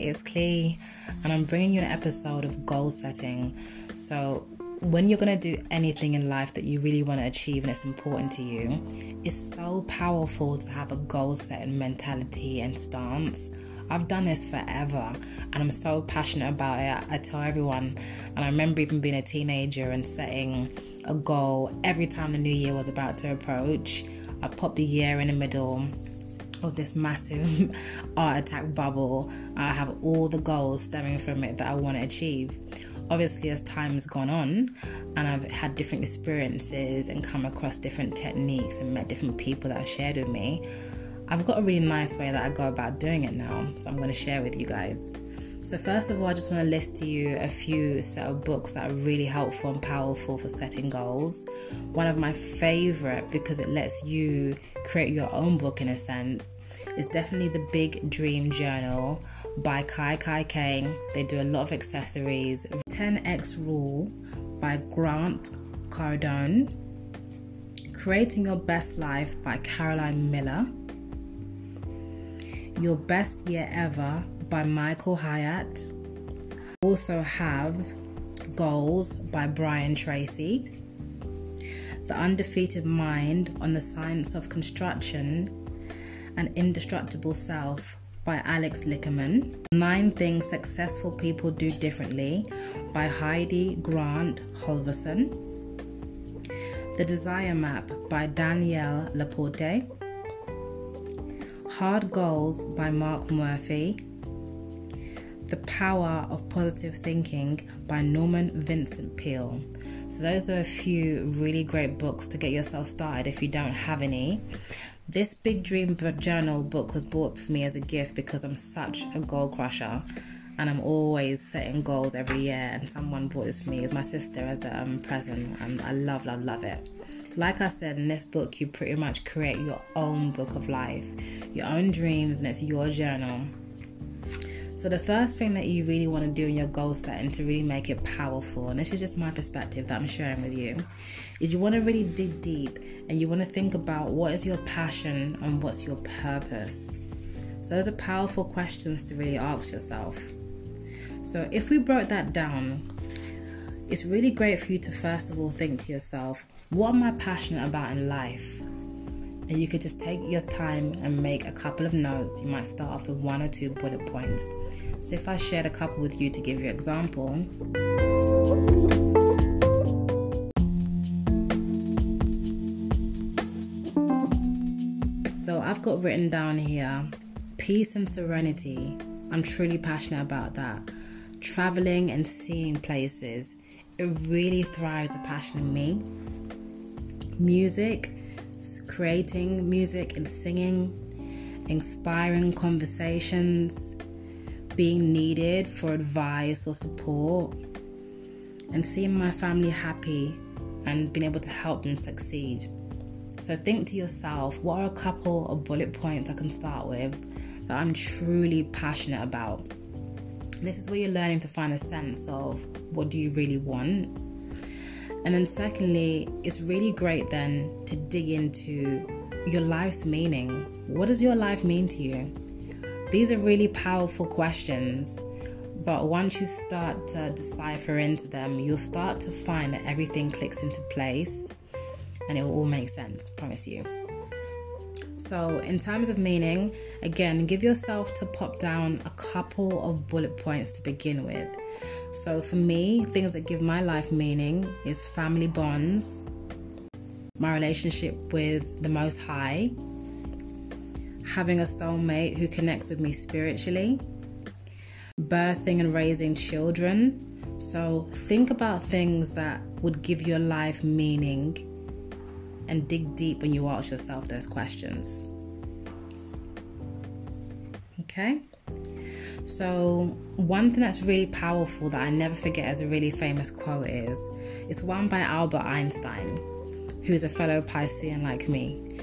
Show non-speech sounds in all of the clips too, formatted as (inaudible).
it's Clee, and I'm bringing you an episode of goal setting. So, when you're going to do anything in life that you really want to achieve and it's important to you, it's so powerful to have a goal setting mentality and stance. I've done this forever and I'm so passionate about it. I tell everyone, and I remember even being a teenager and setting a goal every time the new year was about to approach. I popped a year in the middle of this massive (laughs) art attack bubble. I have all the goals stemming from it that I want to achieve. Obviously, as time's gone on, and I've had different experiences and come across different techniques and met different people that have shared with me, I've got a really nice way that I go about doing it now. So I'm going to share with you guys. So, first of all, I just want to list to you a few set of books that are really helpful and powerful for setting goals. One of my favorite, because it lets you create your own book in a sense, is definitely the Big Dream Journal by Kai Kai Kane. They do a lot of accessories. 10x Rule by Grant Cardone. Creating Your Best Life by Caroline Miller. Your Best Year Ever by Michael Hyatt. Also have Goals by Brian Tracy. The Undefeated Mind on the Science of Construction and Indestructible Self by Alex Lickerman. Nine Things Successful People Do Differently by Heidi Grant Halvorson. The Desire Map by Danielle LaPorte. Hard Goals by Mark Murphy. The Power of Positive Thinking by Norman Vincent Peale. So, those are a few really great books to get yourself started if you don't have any. This Big Dream Journal book was bought for me as a gift because I'm such a goal crusher and I'm always setting goals every year. And someone bought this for me as my sister as a um, present, and I love, love, love it. So, like I said, in this book, you pretty much create your own book of life, your own dreams, and it's your journal. So, the first thing that you really want to do in your goal setting to really make it powerful, and this is just my perspective that I'm sharing with you, is you want to really dig deep and you want to think about what is your passion and what's your purpose. So, those are powerful questions to really ask yourself. So, if we broke that down, it's really great for you to first of all think to yourself, what am I passionate about in life? And you could just take your time and make a couple of notes. You might start off with one or two bullet points. So, if I shared a couple with you to give you an example, so I've got written down here peace and serenity. I'm truly passionate about that. Traveling and seeing places, it really thrives a passion in me. Music, creating music and singing, inspiring conversations, being needed for advice or support, and seeing my family happy and being able to help them succeed. So think to yourself, what are a couple of bullet points I can start with that I'm truly passionate about? This is where you're learning to find a sense of what do you really want and then, secondly, it's really great then to dig into your life's meaning. What does your life mean to you? These are really powerful questions, but once you start to decipher into them, you'll start to find that everything clicks into place and it will all make sense, promise you. So, in terms of meaning, again, give yourself to pop down a couple of bullet points to begin with. So, for me, things that give my life meaning is family bonds, my relationship with the Most High, having a soulmate who connects with me spiritually, birthing and raising children. So, think about things that would give your life meaning and dig deep when you ask yourself those questions. Okay? So, one thing that's really powerful that I never forget as a really famous quote is it's one by Albert Einstein, who's a fellow Piscean like me.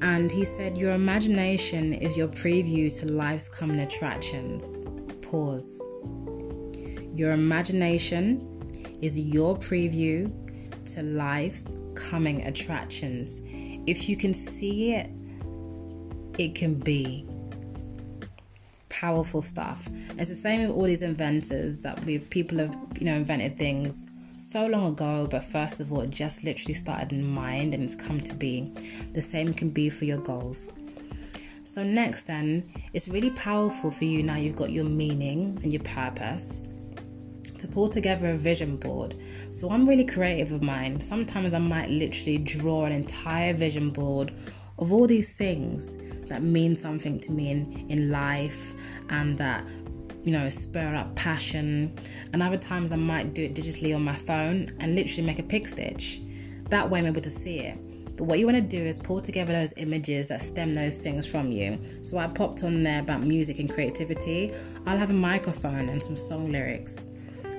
And he said, Your imagination is your preview to life's coming attractions. Pause. Your imagination is your preview to life's coming attractions. If you can see it, it can be powerful stuff. It's the same with all these inventors that we people have, you know, invented things so long ago, but first of all, it just literally started in mind and it's come to be. The same can be for your goals. So, next, then, it's really powerful for you now you've got your meaning and your purpose to pull together a vision board. So, I'm really creative with mine. Sometimes I might literally draw an entire vision board of all these things that mean something to me in, in life and that you know, spur up passion. And other times I might do it digitally on my phone and literally make a Pic Stitch. That way I'm able to see it. But what you want to do is pull together those images that stem those things from you. So I popped on there about music and creativity. I'll have a microphone and some song lyrics.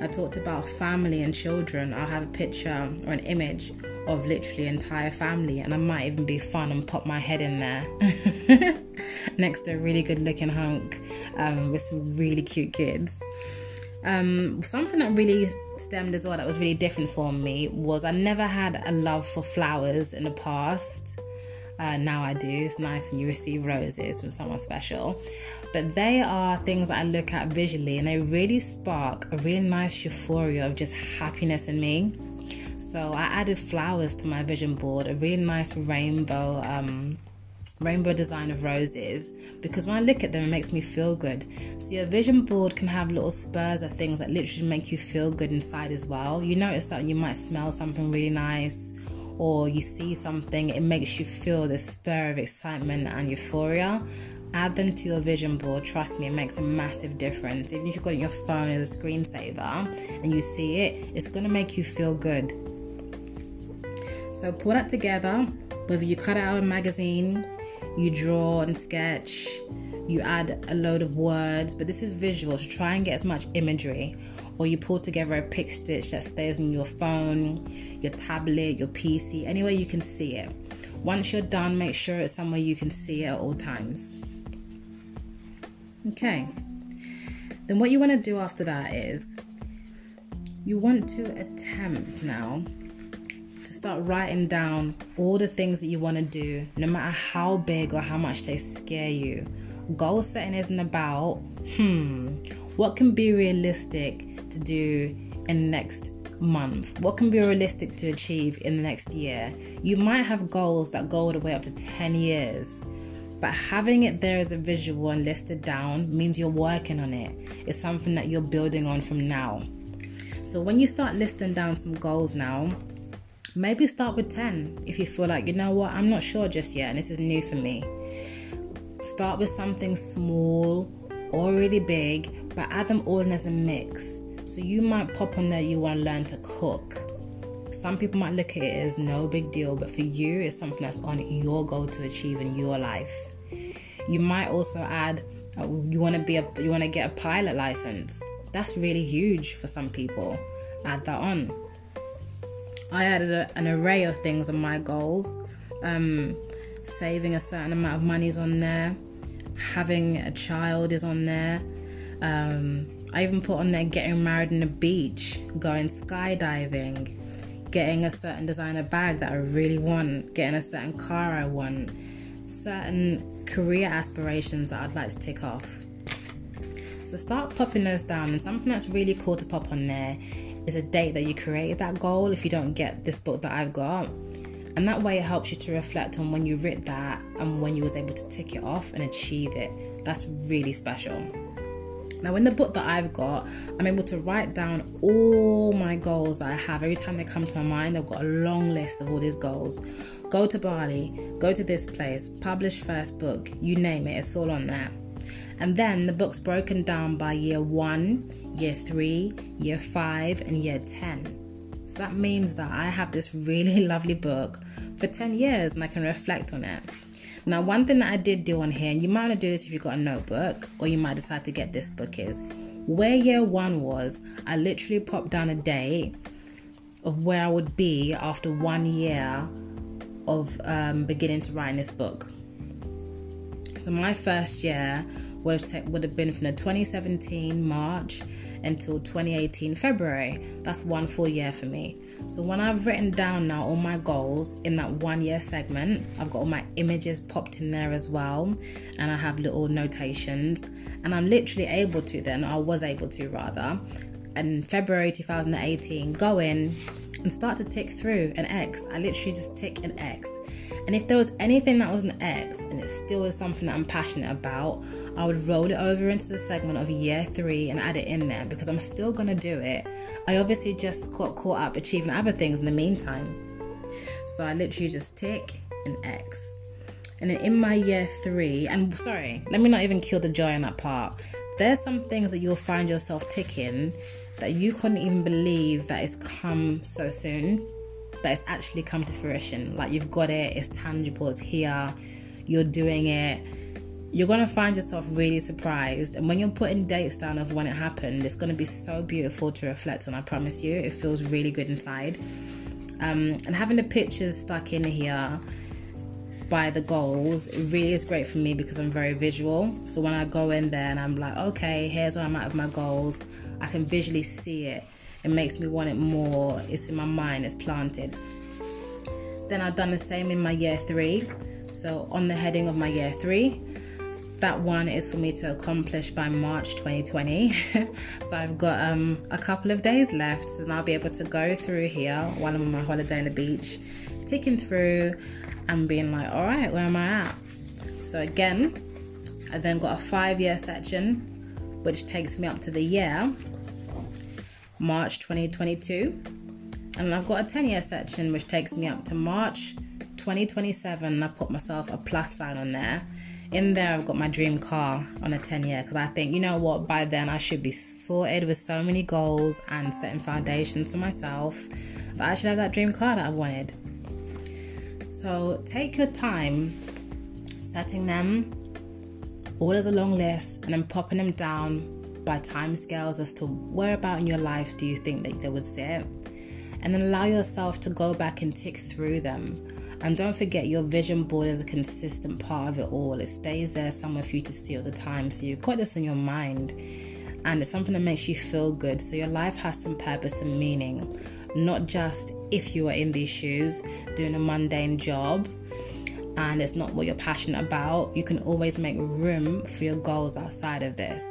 I talked about family and children. I'll have a picture or an image of literally entire family, and I might even be fun and pop my head in there (laughs) next to a really good looking hunk um, with some really cute kids. Um, something that really stemmed as well that was really different for me was I never had a love for flowers in the past. Uh, now I do. It's nice when you receive roses from someone special. But they are things I look at visually and they really spark a really nice euphoria of just happiness in me. So I added flowers to my vision board, a really nice rainbow um, rainbow design of roses because when I look at them, it makes me feel good. So, your vision board can have little spurs of things that literally make you feel good inside as well. You notice that you might smell something really nice or you see something, it makes you feel the spur of excitement and euphoria. Add them to your vision board. Trust me, it makes a massive difference. Even if you've got your phone as a screensaver and you see it, it's going to make you feel good. So pull that together, whether you cut out a magazine, you draw and sketch, you add a load of words, but this is visual, so try and get as much imagery. Or you pull together a Pic Stitch that stays on your phone, your tablet, your PC, anywhere you can see it. Once you're done, make sure it's somewhere you can see it at all times. Okay. Then what you want to do after that is you want to attempt now to start writing down all the things that you want to do, no matter how big or how much they scare you. Goal setting isn't about, hmm, what can be realistic to do in the next month? What can be realistic to achieve in the next year? You might have goals that go all the way up to 10 years, but having it there as a visual and listed down means you're working on it. It's something that you're building on from now. So when you start listing down some goals now, maybe start with 10 if you feel like, you know what, I'm not sure just yet and this is new for me. Start with something small or really big, but add them all in as a mix. So you might pop on there you want to learn to cook. Some people might look at it as no big deal, but for you, it's something that's on your goal to achieve in your life. You might also add uh, you want to be a you want to get a pilot license. That's really huge for some people. Add that on. I added a, an array of things on my goals. Um, saving a certain amount of money is on there. Having a child is on there. Um, I even put on there getting married on the beach, going skydiving, getting a certain designer bag that I really want, getting a certain car I want, certain career aspirations that I'd like to tick off. So start popping those down, and something that's really cool to pop on there is a date that you created that goal if you don't get this book that I've got. And that way it helps you to reflect on when you writ that and when you was able to tick it off and achieve it. That's really special. Now, in the book that I've got, I'm able to write down all my goals I have. Every time they come to my mind, I've got a long list of all these goals. Go to Bali, go to this place, publish first book, you name it, it's all on there. And then the book's broken down by year one, year three, year five, and year 10. So that means that I have this really (laughs) lovely book for 10 years and I can reflect on it. Now, one thing that I did do on here, and you might want to do this if you've got a notebook or you might decide to get this book, is where year one was, I literally popped down a date of where I would be after one year of um, beginning to write this book. So, my first year would have, would have been from the 2017 March until 2018 February. That's one full year for me. So when I've written down now all my goals in that one year segment, I've got all my images popped in there as well, and I have little notations, and I'm literally able to then, I was able to rather, in February 2018, go in and start to tick through an X. I literally just tick an X. And if there was anything that was an X and it still is something that I'm passionate about, I would roll it over into the segment of year three and add it in there because I'm still gonna do it. I obviously just got caught up achieving other things in the meantime. So I literally just tick an X. And then in my year three, and sorry, let me not even kill the joy in that part. There's some things that you'll find yourself ticking that you couldn't even believe that it's come so soon, that it's actually come to fruition. Like you've got it, it's tangible, it's here, you're doing it. You're gonna find yourself really surprised, and when you're putting dates down of when it happened, it's gonna be so beautiful to reflect on. I promise you, it feels really good inside. Um, and having the pictures stuck in here by the goals, it really is great for me because I'm very visual. So when I go in there and I'm like, okay, here's where I'm at with my goals, I can visually see it. It makes me want it more. It's in my mind, it's planted. Then I've done the same in my year three. So on the heading of my year three, that one is for me to accomplish by March 2020. (laughs) so I've got um, a couple of days left, and I'll be able to go through here while I'm on my holiday on the beach, ticking through and being like, all right, where am I at? So again, I then got a five year section, which takes me up to the year March 2022. And I've got a 10 year section, which takes me up to March 2027. And I put myself a plus sign on there. In there, I've got my dream car on a 10 year because I think, you know what, by then I should be sorted with so many goals and setting foundations for myself that I should have that dream car that I wanted. So take your time setting them all as a long list and then popping them down by time scales as to where about in your life do you think that they would sit. And then allow yourself to go back and tick through them. And don't forget your vision board is a consistent part of it all. It stays there somewhere for you to see all the time. So you've got this in your mind and it's something that makes you feel good. So your life has some purpose and meaning not just if you are in these shoes doing a mundane job and it's not what you're passionate about, you can always make room for your goals outside of this.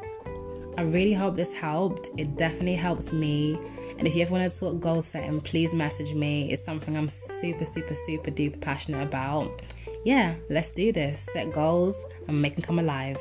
I really hope this helped. It definitely helps me. And if you ever want to talk goal setting, please message me. It's something I'm super, super, super duper passionate about. Yeah, let's do this. Set goals and make them come alive.